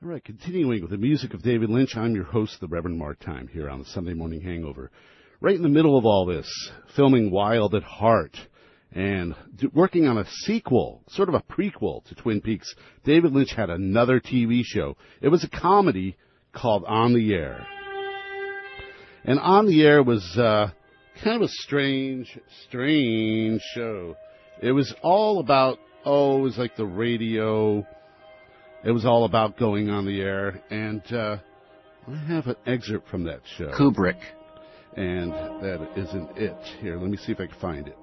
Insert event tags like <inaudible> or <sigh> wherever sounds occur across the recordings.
All right, continuing with the music of David Lynch, I'm your host, the Reverend Mark Time, here on the Sunday Morning Hangover. Right in the middle of all this, filming Wild at Heart and working on a sequel, sort of a prequel to Twin Peaks, David Lynch had another TV show. It was a comedy called On the Air. And On the Air was uh, kind of a strange, strange show. It was all about, oh, it was like the radio it was all about going on the air, and uh, I have an excerpt from that show. Kubrick. And that isn't it. Here, let me see if I can find it.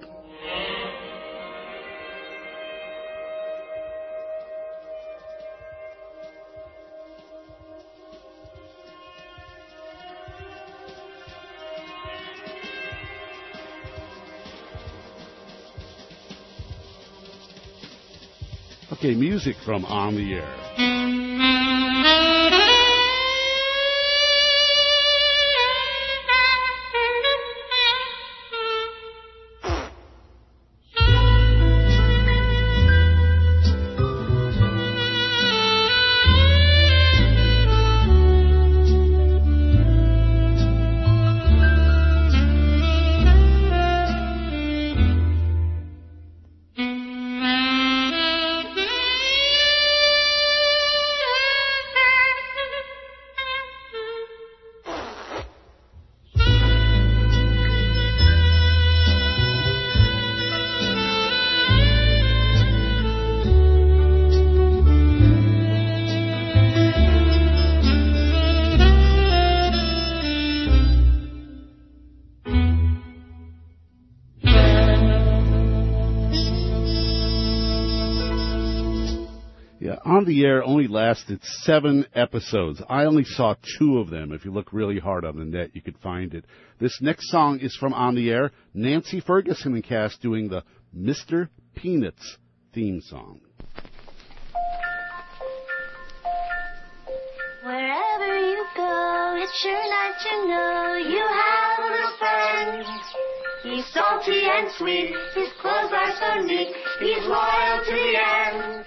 Music from On the Air. On the air only lasted seven episodes. I only saw two of them. If you look really hard on the net, you could find it. This next song is from On the Air. Nancye Ferguson and cast doing the Mr. Peanuts theme song. Wherever you go, it's sure nice to know you have a little friend. He's salty and sweet, his clothes are so neat, he's loyal to the end.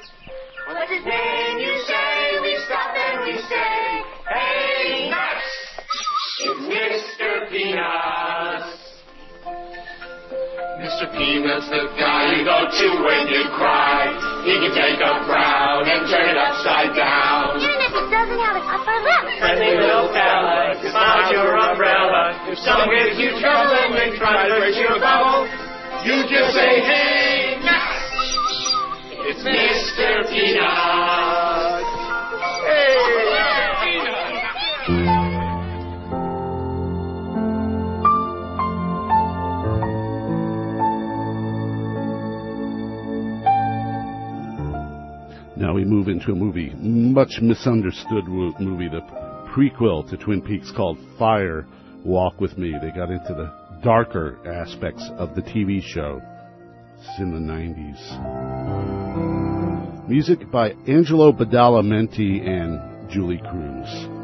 What's his name, you say? We stop and we say, Hey! It's Mr. Peanuts. Mr. Peanuts, the guy you go to when you cry. He can take a crowd and turn it upside down. Even if it doesn't have an upper lip. Friendly little fella, smile your umbrella. If someone gives you trouble and try to raise your bubble, you just say, Hey! It's Mr. Peanut. Hey, Now we move into a movie, much misunderstood movie, the prequel to Twin Peaks called Fire Walk With Me. They got into the darker aspects of the TV show It's in the 90s. Music by Angelo Badalamenti and Julee Cruise.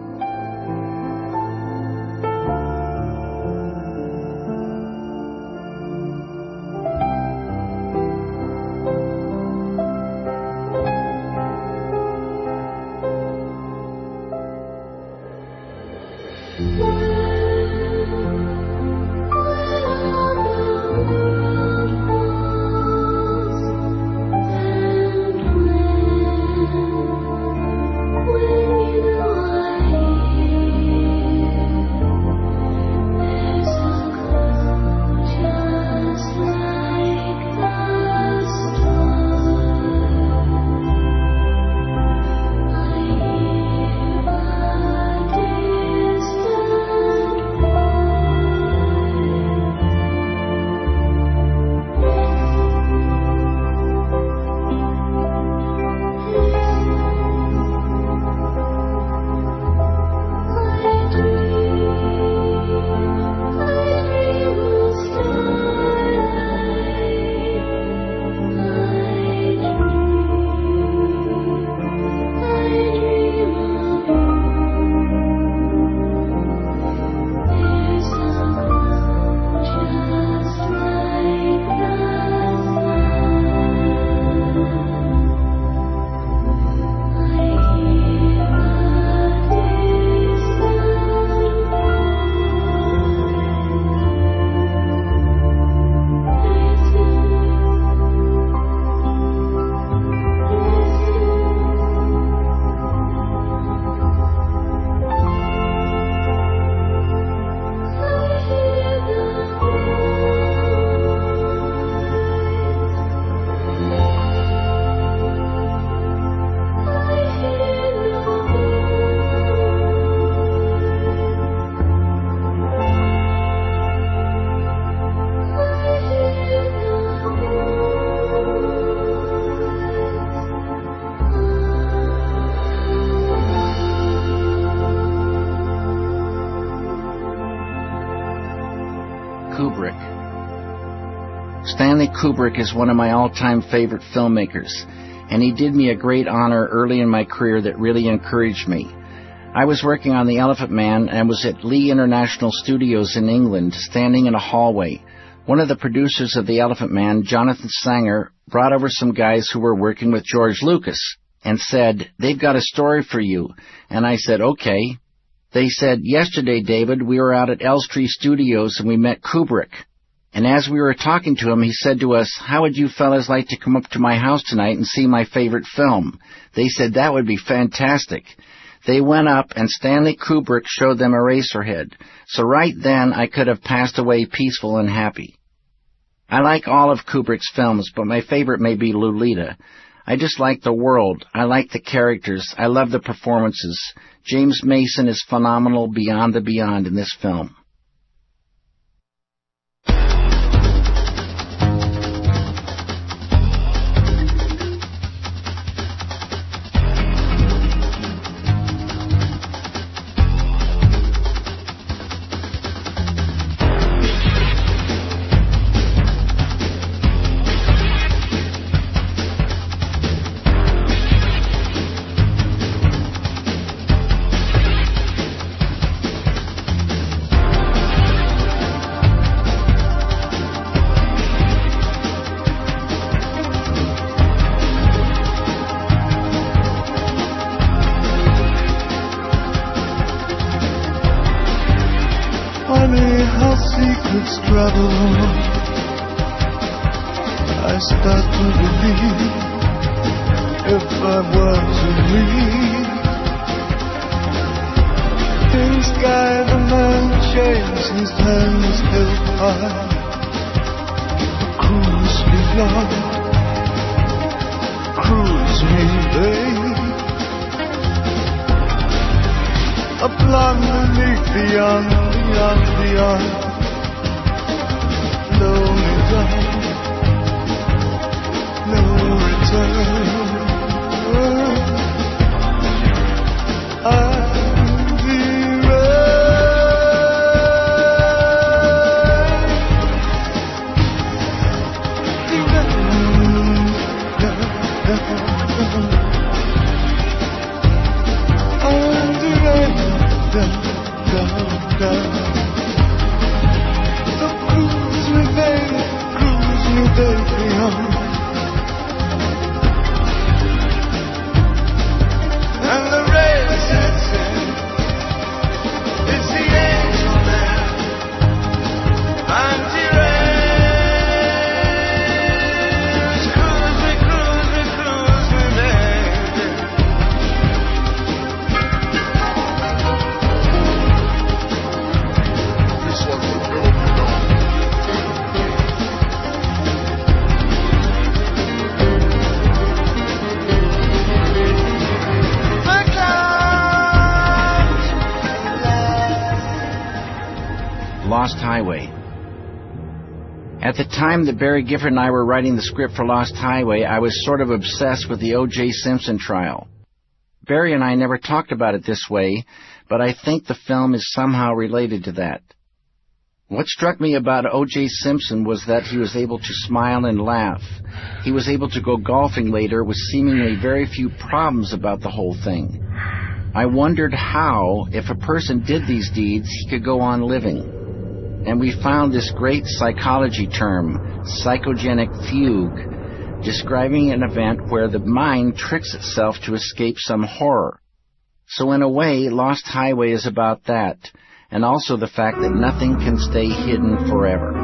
Kubrick is one of my all-time favorite filmmakers, and he did me a great honor early in my career that really encouraged me. I was working on The Elephant Man and was at Lee International Studios in England, standing in a hallway. One of the producers of The Elephant Man, Jonathan Sanger, brought over some guys who were working with George Lucas and said, they've got a story for you. And I said, okay. They said, yesterday, David, we were out at Elstree Studios and we met Kubrick. And as we were talking to him, he said to us, how would you fellas like to come up to my house tonight and see my favorite film? They said that would be fantastic. They went up and Stanley Kubrick showed them Eraserhead. So right then I could have passed away peaceful and happy. I like all of Kubrick's films, but my favorite may be Lolita. I just like the world. I like the characters. I love the performances. James Mason is phenomenal beyond the beyond in this film. Beneath beyond, beyond, time that Barry Gifford and I were writing the script for Lost Highway, I was sort of obsessed with the O.J. Simpson trial. Barry and I never talked about it this way, but I think the film is somehow related to that. What struck me about O.J. Simpson was that he was able to smile and laugh. He was able to go golfing later with seemingly very few problems about the whole thing. I wondered how, if a person did these deeds, he could go on living and we found this great psychology term, psychogenic fugue, describing an event where the mind tricks itself to escape some horror. So in a way, Lost Highway is about that, and also the fact that nothing can stay hidden forever.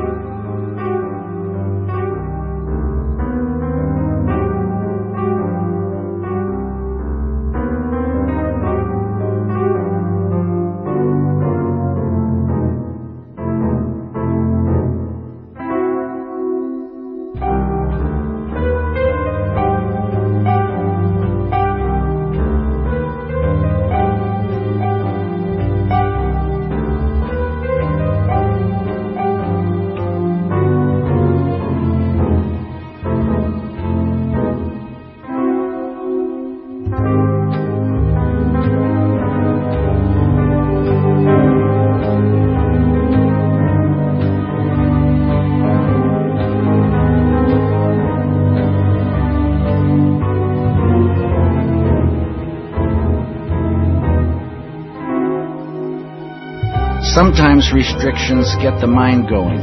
Restrictions get the mind going.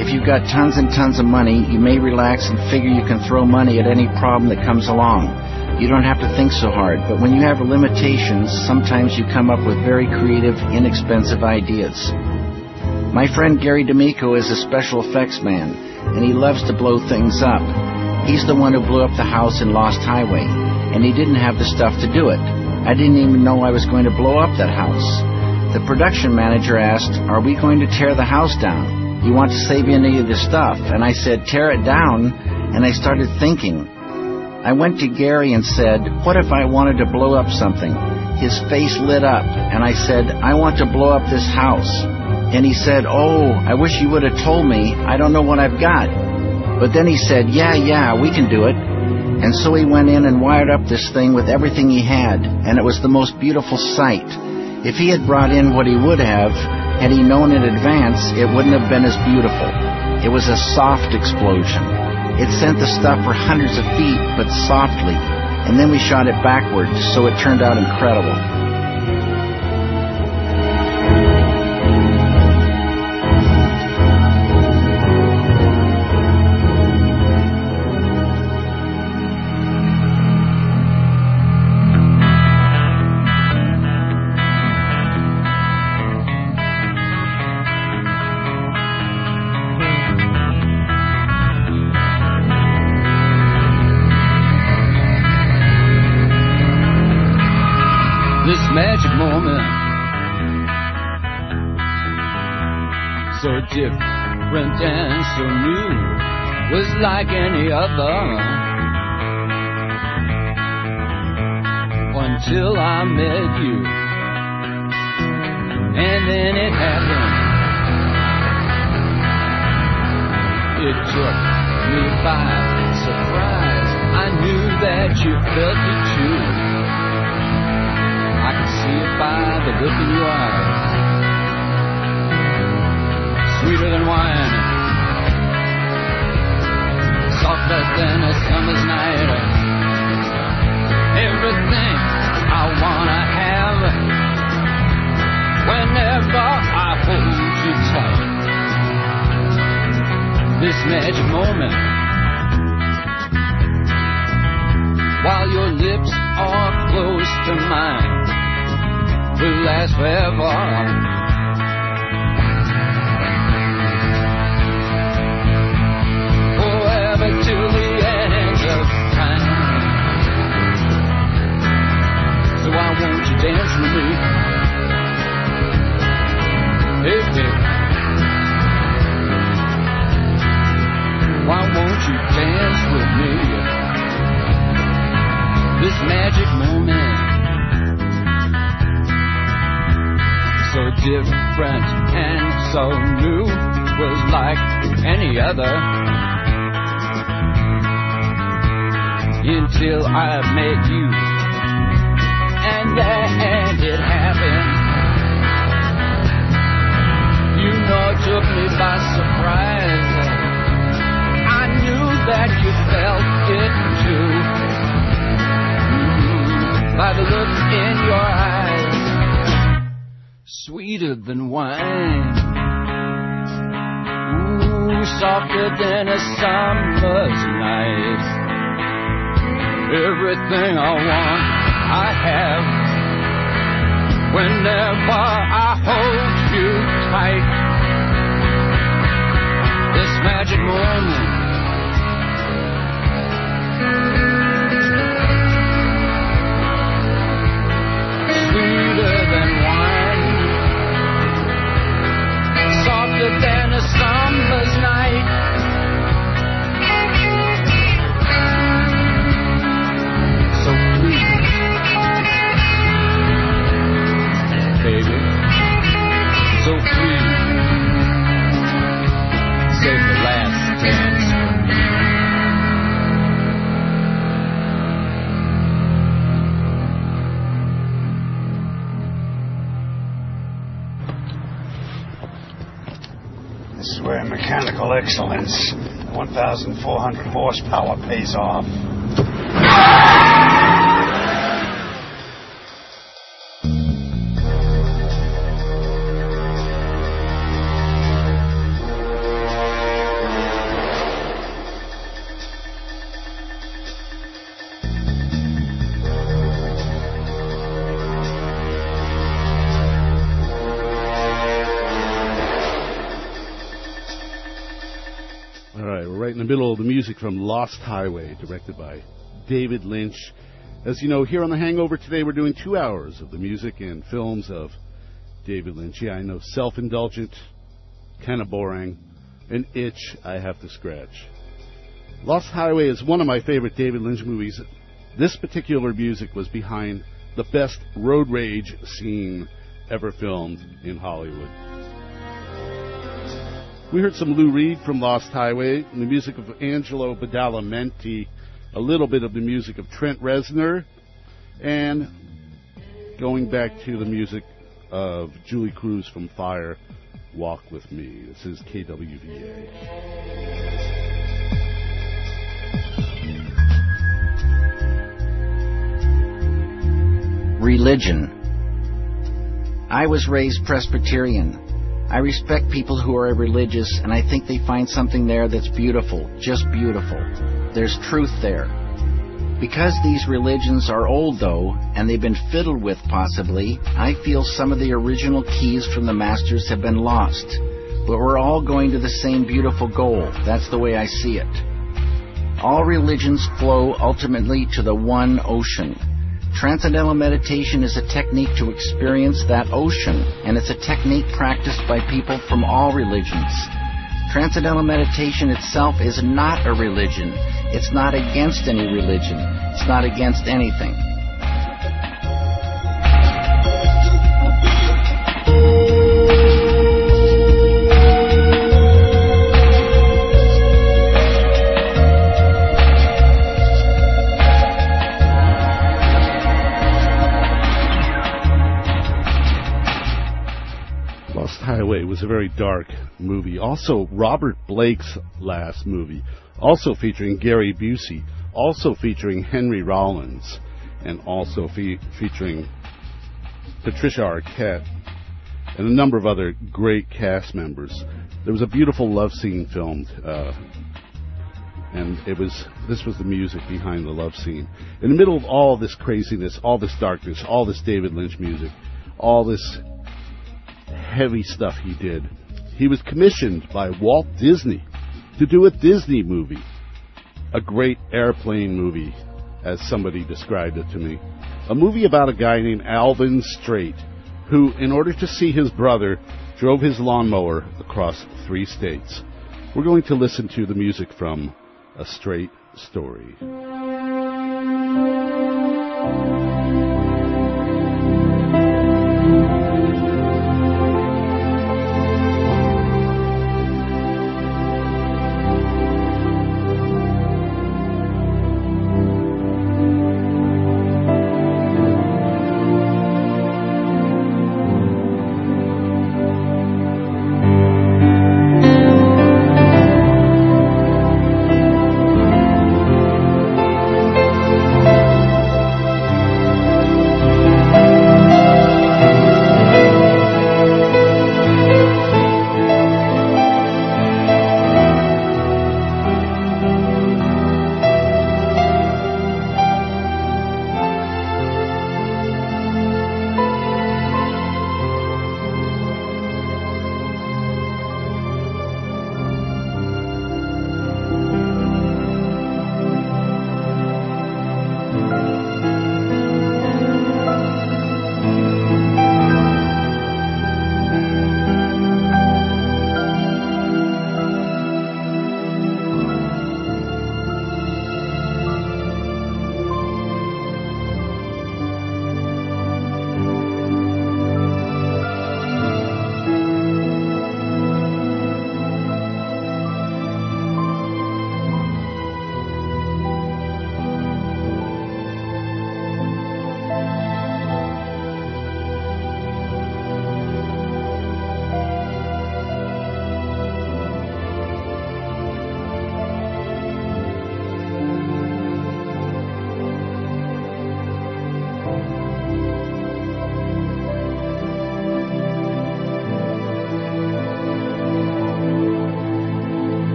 If you've got tons and tons of money, you may relax and figure you can throw money at any problem that comes along. You don't have to think so hard, but when you have limitations, sometimes you come up with very creative, inexpensive ideas. My friend Gary D'Amico is a special effects man, and he loves to blow things up. He's the one who blew up the house in Lost Highway, and he didn't have the stuff to do it. I didn't even know I was going to blow up that house. The production manager asked, Are we going to tear the house down? You want to save any of the stuff? And I said, Tear it down. And I started thinking, I went to Gary and said, What if I wanted to blow up something? His face lit up, and I said, I want to blow up this house. And he said, Oh, I wish you would have told me. I don't know what I've got. But then he said, Yeah, yeah, we can do it. And so he went in and wired up this thing with everything he had, and it was the most beautiful sight. If he had brought in what he would have, had he known in advance, it wouldn't have been as beautiful. It was a soft explosion. It sent the stuff for hundreds of feet, but softly, and then we shot it backwards, so it turned out incredible. Different and so new, was like any other. Until I met you, and then it happened. It took me by surprise. I knew that you felt it too. I can see it by the look in your eyes. Sweeter than wine, softer than a summer's night. Everything I wanna have whenever I hold you tight. This magic moment while your lips are close to mine will last forever. Dance with me. Hey, hey. Why won't you dance with me? This magic moment. so different and so new was like any other until I met you sweeter than wine. Ooh, softer than a summer's night. Everything I want, I have. Whenever I hold you tight, this magic moment. Mechanical excellence, 1,400 horsepower, pays off. The music from Lost Highway, directed by David Lynch. As you know, here on The Hangover today, we're doing two hours of the music and films of David Lynch. Yeah, I know, self indulgent, kind of boring, an itch I have to scratch. Lost Highway is one of my favorite David Lynch movies. This particular music was behind the best road rage scene ever filmed in Hollywood. We heard some Lou Reed from Lost Highway, the music of Angelo Badalamenti, a little bit of the music of Trent Reznor, and going back to the music of Julee Cruise from Fire, Walk With Me. This is KWVA. Religion. I was raised Presbyterian. I respect people who are religious, and I think they find something there that's beautiful, just beautiful. There's truth there. Because these religions are old, though, and they've been fiddled with possibly, I feel some of the original keys from the masters have been lost. But we're all going to the same beautiful goal. That's the way I see it. All religions flow ultimately to the one ocean. Transcendental meditation is a technique to experience that ocean, and it's a technique practiced by people from all religions. Transcendental meditation itself is not a religion. It's not against any religion. It's not against anything. Was a very dark movie. Also, Robert Blake's last movie, also featuring Gary Busey, also featuring Henry Rollins, and also fe- featuring Patricia Arquette and a number of other great cast members. There was a beautiful love scene filmed, uh, and it was this was the music behind the love scene. In the middle of all this craziness, all this darkness, all this David Lynch music, all this heavy stuff he did. He was commissioned by Walt Disney to do a Disney movie, a great airplane movie, as somebody described it to me. A movie about a guy named Alvin Straight, who, in order to see his brother, drove his lawnmower across three states. We're going to listen to the music from A Straight Story.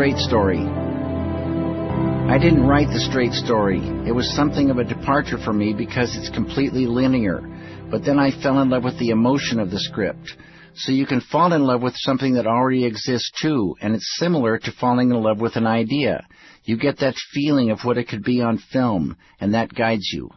Straight story. I didn't write the straight story. It was something of a departure for me because it's completely linear. But then I fell in love with the emotion of the script. So you can fall in love with something that already exists too, and it's similar to falling in love with an idea. You get that feeling of what it could be on film, and that guides you.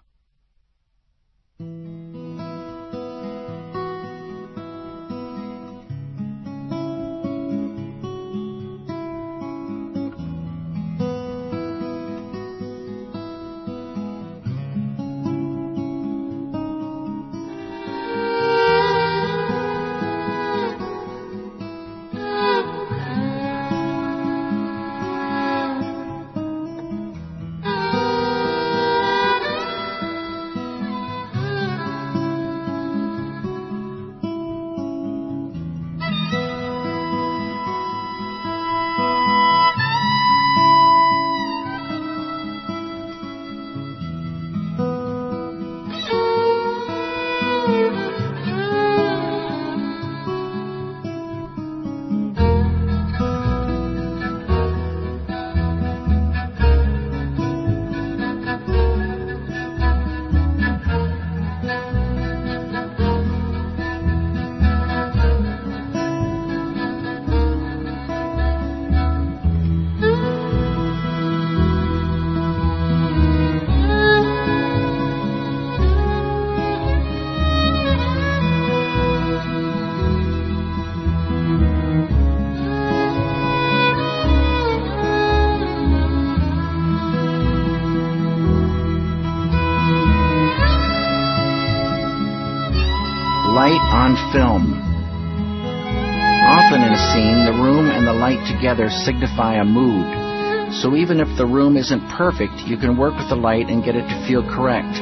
Together signify a mood. So even if the room isn't perfect, you can work with the light and get it to feel correct,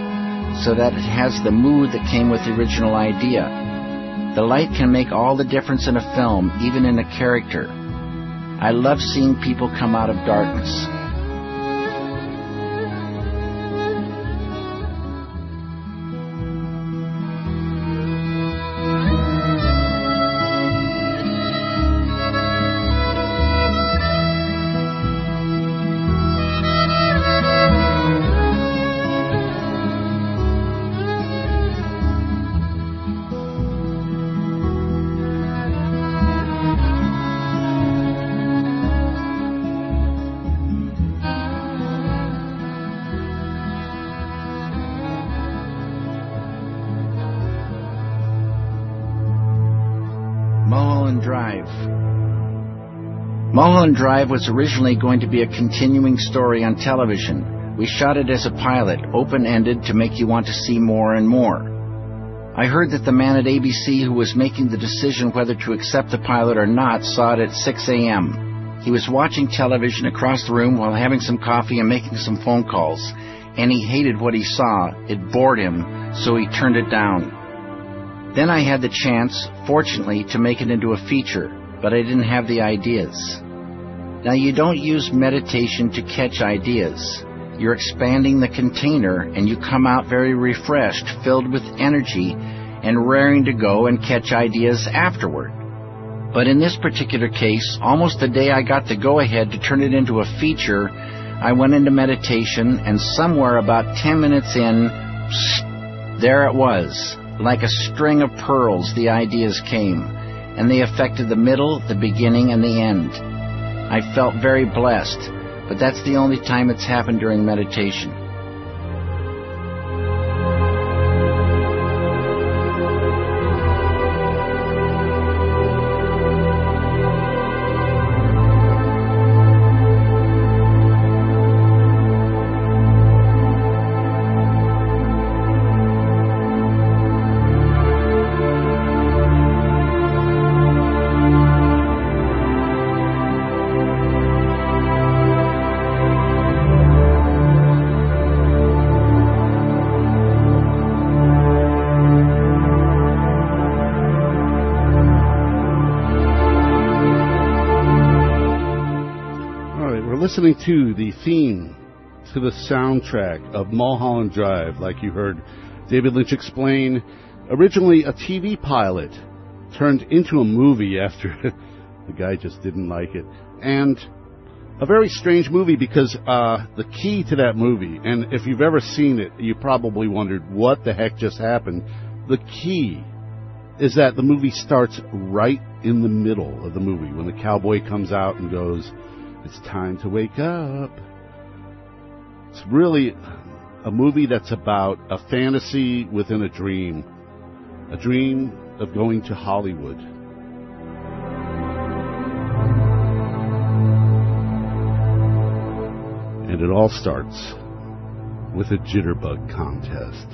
so that it has the mood that came with the original idea. The light can make all the difference in a film, even in a character. I love seeing people come out of darkness. Drive. Mulholland Drive was originally going to be a continuing story on television. We shot it as a pilot, open ended to make you want to see more and more. I heard that the man at ABC who was making the decision whether to accept the pilot or not saw it at 6 a.m. He was watching television across the room while having some coffee and making some phone calls, and he hated what he saw. It bored him, so he turned it down. Then I had the chance, fortunately, to make it into a feature, but I didn't have the ideas. Now, you don't use meditation to catch ideas. You're expanding the container and you come out very refreshed, filled with energy, and raring to go and catch ideas afterward. But in this particular case, almost the day I got the go ahead to turn it into a feature, I went into meditation and somewhere about 10 minutes in, there it was. Like a string of pearls, the ideas came, and they affected the middle, the beginning, and the end. I felt very blessed, but that's the only time it's happened during meditation. Listening to the theme to the soundtrack of Mulholland Drive, like you heard David Lynch explain. Originally a TV pilot, turned into a movie after <laughs> the guy just didn't like it. And a very strange movie because uh, the key to that movie, and if you've ever seen it, you probably wondered what the heck just happened. The key is that the movie starts right in the middle of the movie when the cowboy comes out and goes, "It's time to wake up." It's really a movie that's about a fantasy within a dream, a dream of going to Hollywood. And it all starts with a jitterbug contest.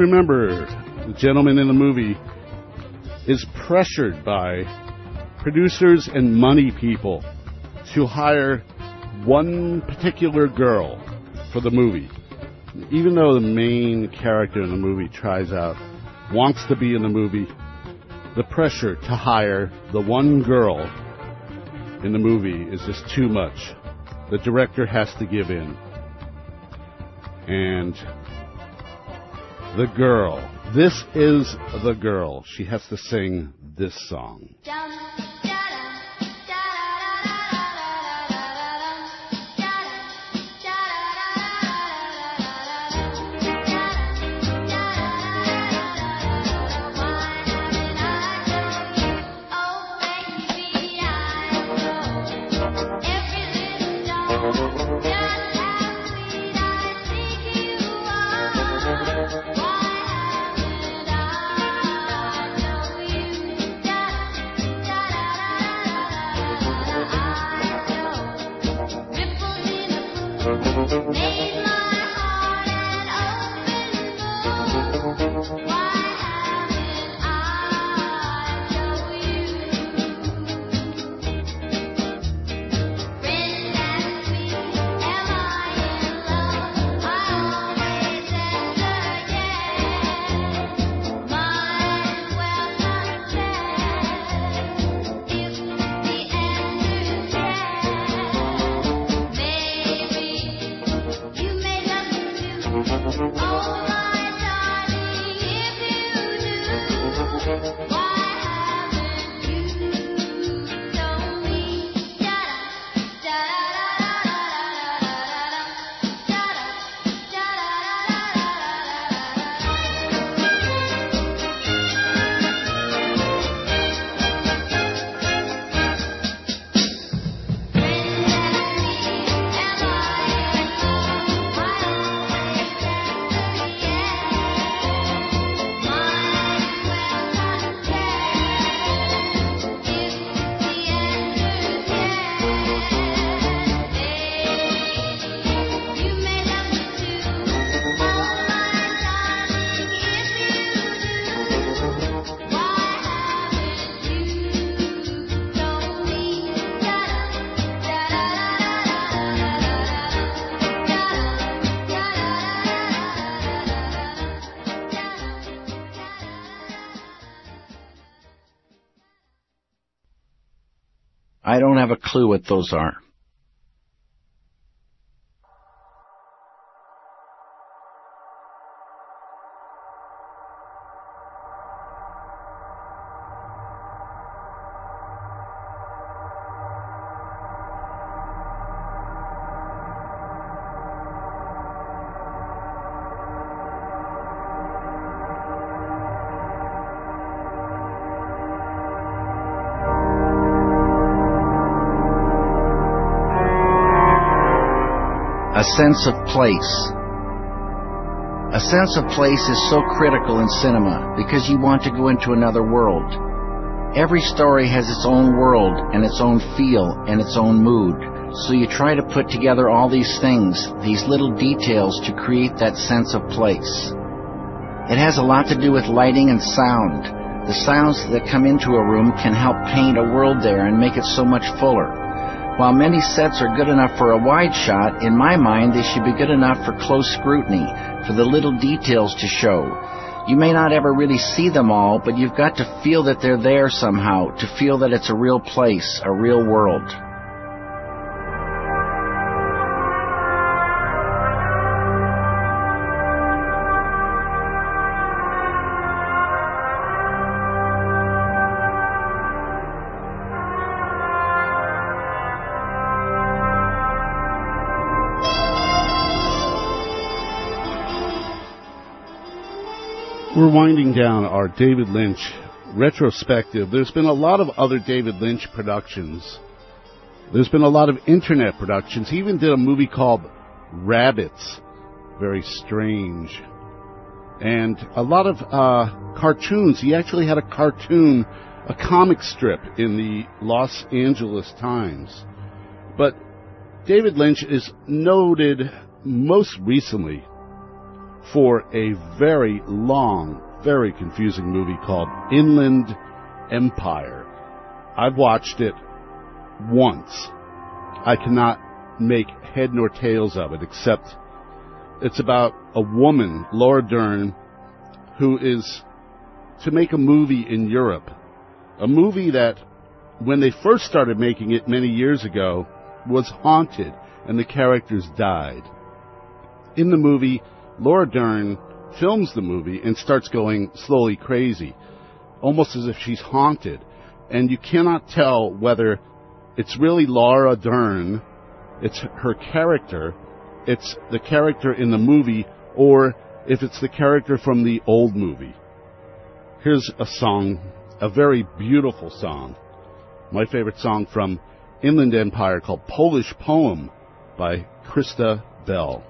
Remember, the gentleman in the movie is pressured by producers and money people to hire one particular girl for the movie. Even though the main character in the movie tries out, wants to be in the movie, the pressure to hire the one girl in the movie is just too much. The director has to give in. And the girl. This is the girl. She has to sing this song. I don't have a clue what those are. Sense of place. A sense of place is so critical in cinema because you want to go into another world. Every story has its own world and its own feel and its own mood. So you try to put together all these things, these little details to create that sense of place. It has a lot to do with lighting and sound. The sounds that come into a room can help paint a world there and make it so much fuller. While many sets are good enough for a wide shot, in my mind they should be good enough for close scrutiny, for the little details to show. You may not ever really see them all, but you've got to feel that they're there somehow, to feel that it's a real place, a real world. We're winding down our David Lynch retrospective. There's been a lot of other David Lynch productions. There's been a lot of internet productions. He even did a movie called Rabbits. Very strange. And a lot of uh, cartoons. He actually had a cartoon, a comic strip in the Los Angeles Times. But David Lynch is noted most recently for a very long, very confusing movie called Inland Empire. I've watched it once. I cannot make head nor tails of it except it's about a woman, Laura Dern, who is to make a movie in Europe. A movie that, when they first started making it many years ago, was haunted and the characters died. In the movie, Laura Dern films the movie and starts going slowly crazy, almost as if she's haunted. And you cannot tell whether it's really Laura Dern, it's her character, it's the character in the movie, or if it's the character from the old movie. Here's a song, a very beautiful song. My favorite song from Inland Empire called Polish Poem by Chrysta Bell.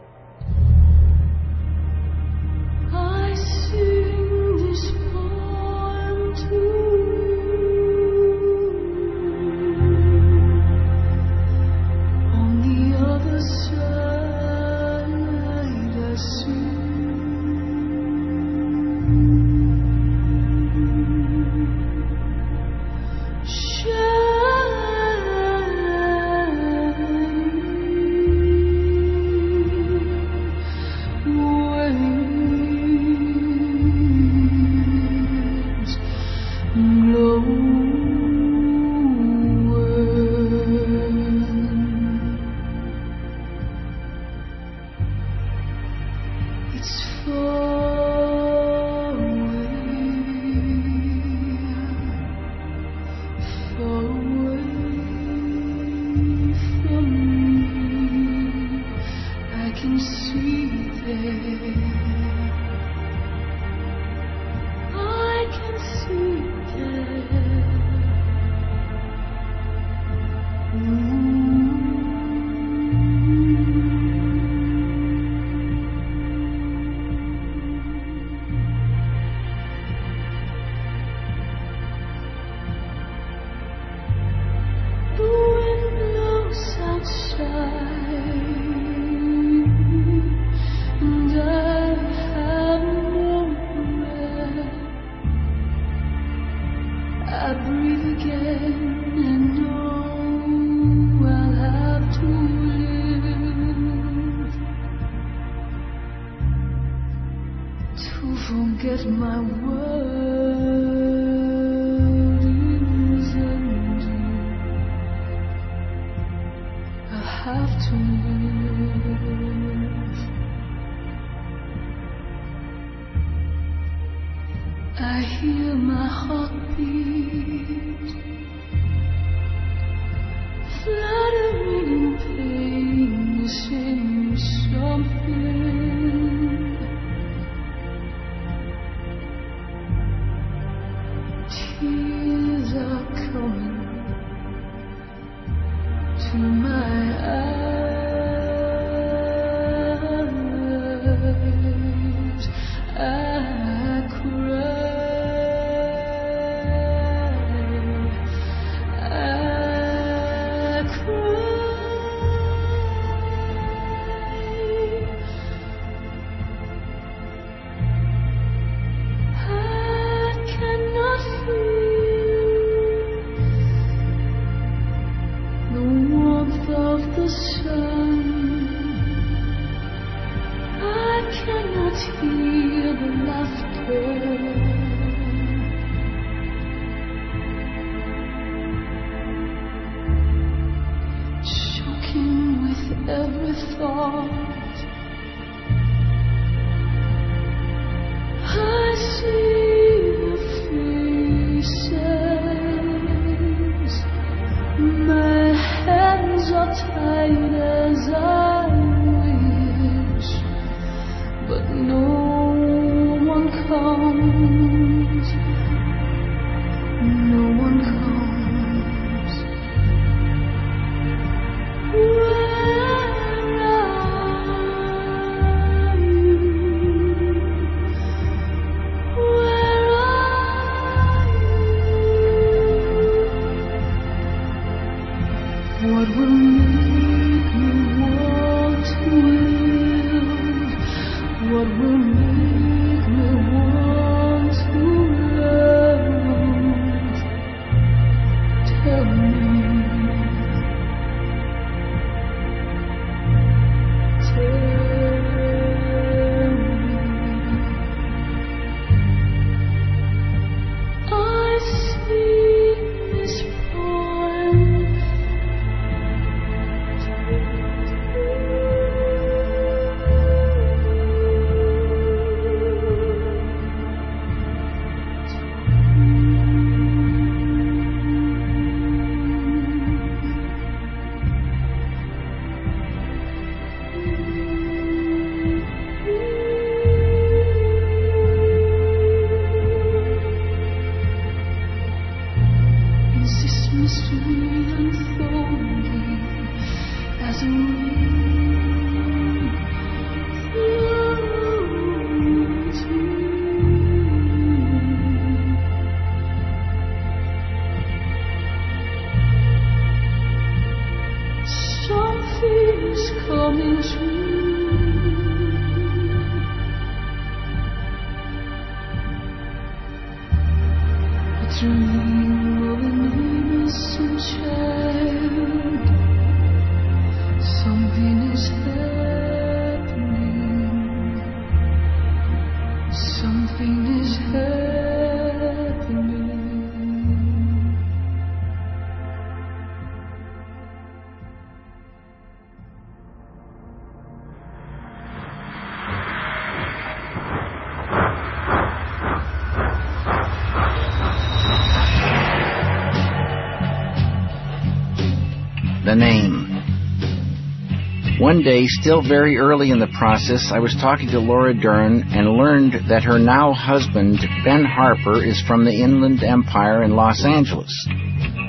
One day, still very early in the process, I was talking to Laura Dern and learned that her now husband, Ben Harper, is from the Inland Empire in Los Angeles.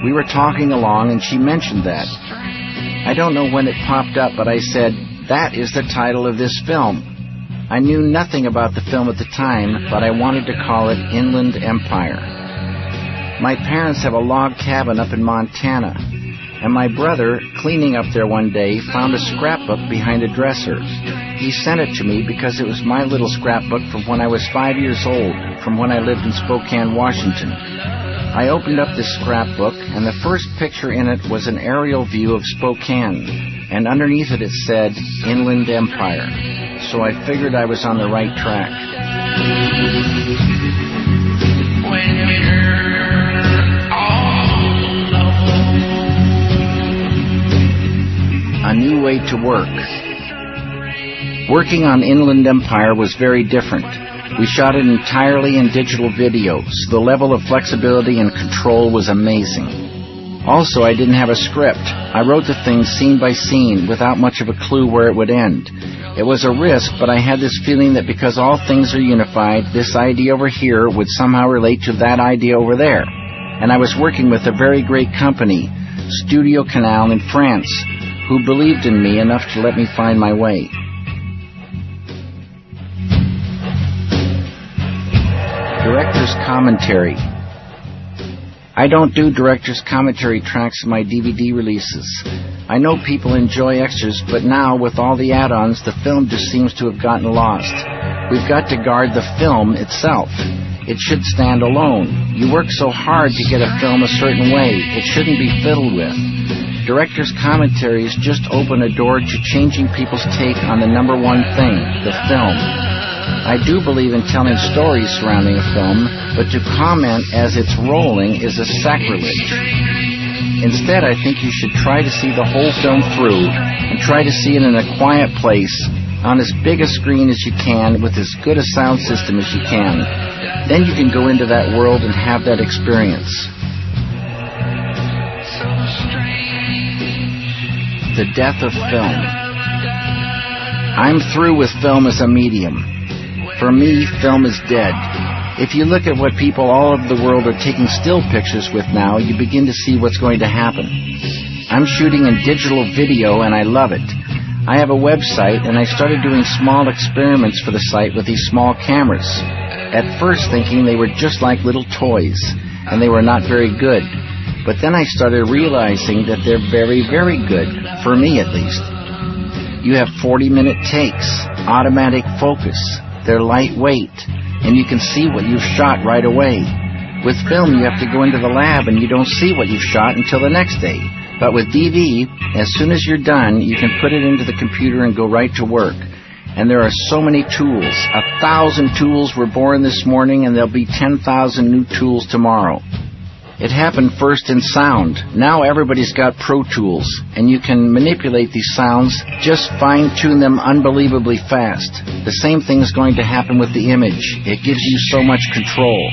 We were talking along and she mentioned that. I don't know when it popped up, but I said, That is the title of this film. I knew nothing about the film at the time, but I wanted to call it Inland Empire. My parents have a log cabin up in Montana, and my brother, cleaning up there one day, found a scrapbook behind a dresser. He sent it to me because it was my little scrapbook from when I was five years old, from when I lived in Spokane, Washington. I opened up this scrapbook, and the first picture in it was an aerial view of Spokane, and underneath it it said Inland Empire. So I figured I was on the right track. New way to work. Working on Inland Empire was very different. We shot it entirely in digital video, so the level of flexibility and control was amazing. Also, I didn't have a script. I wrote the thing scene by scene without much of a clue where it would end. It was a risk, but I had this feeling that because all things are unified, this idea over here would somehow relate to that idea over there. And I was working with a very great company, Studio Canal in France, who believed in me enough to let me find my way. Director's Commentary. I don't do director's commentary tracks in my DVD releases. I know people enjoy extras, but now, with all the add ons, the film just seems to have gotten lost. We've got to guard the film itself. It should stand alone. You work so hard to get a film a certain way, it shouldn't be fiddled with. Director's commentaries just open a door to changing people's take on the number one thing, the film. I do believe in telling stories surrounding a film, but to comment as it's rolling is a sacrilege. Instead, I think you should try to see the whole film through and try to see it in a quiet place on as big a screen as you can with as good a sound system as you can. Then you can go into that world and have that experience. The death of film. I'm through with film as a medium. For me, film is dead. If you look at what people all over the world are taking still pictures with now, you begin to see what's going to happen. I'm shooting in digital video and I love it. I have a website and I started doing small experiments for the site with these small cameras. At first thinking they were just like little toys and they were not very good. But then I started realizing that they're very, very good, for me at least. You have 40 minute takes, automatic focus, they're lightweight, and you can see what you've shot right away. With film, you have to go into the lab and you don't see what you've shot until the next day. But with DV, as soon as you're done, you can put it into the computer and go right to work. And there are so many tools. A thousand tools were born this morning, and there'll be 10,000 new tools tomorrow. It happened first in sound. Now everybody's got Pro Tools, and you can manipulate these sounds, just fine tune them unbelievably fast. The same thing is going to happen with the image. It gives you so much control.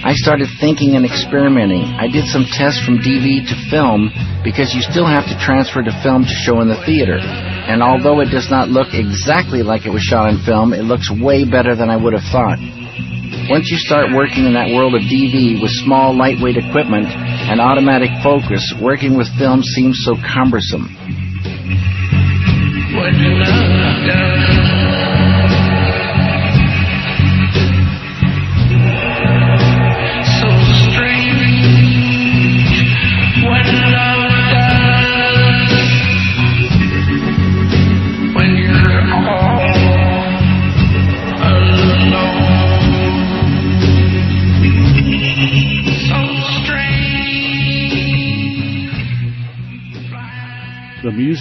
I started thinking and experimenting. I did some tests from DV to film because you still have to transfer to film to show in the theater. And although it does not look exactly like it was shot in film, it looks way better than I would have thought. Once you start working in that world of DV with small, lightweight equipment and automatic focus, working with film seems so cumbersome.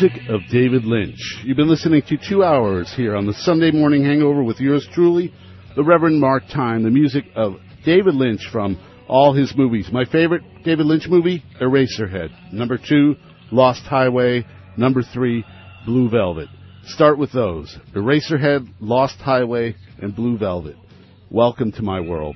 Music of David Lynch. You've been listening to two hours here on the Sunday Morning Hangover with yours truly, the Reverend Mark Time. The music of David Lynch from all his movies. My favorite David Lynch movie, Eraserhead. Number two, Lost Highway. Number three, Blue Velvet. Start with those. Eraserhead, Lost Highway, and Blue Velvet. Welcome to my world.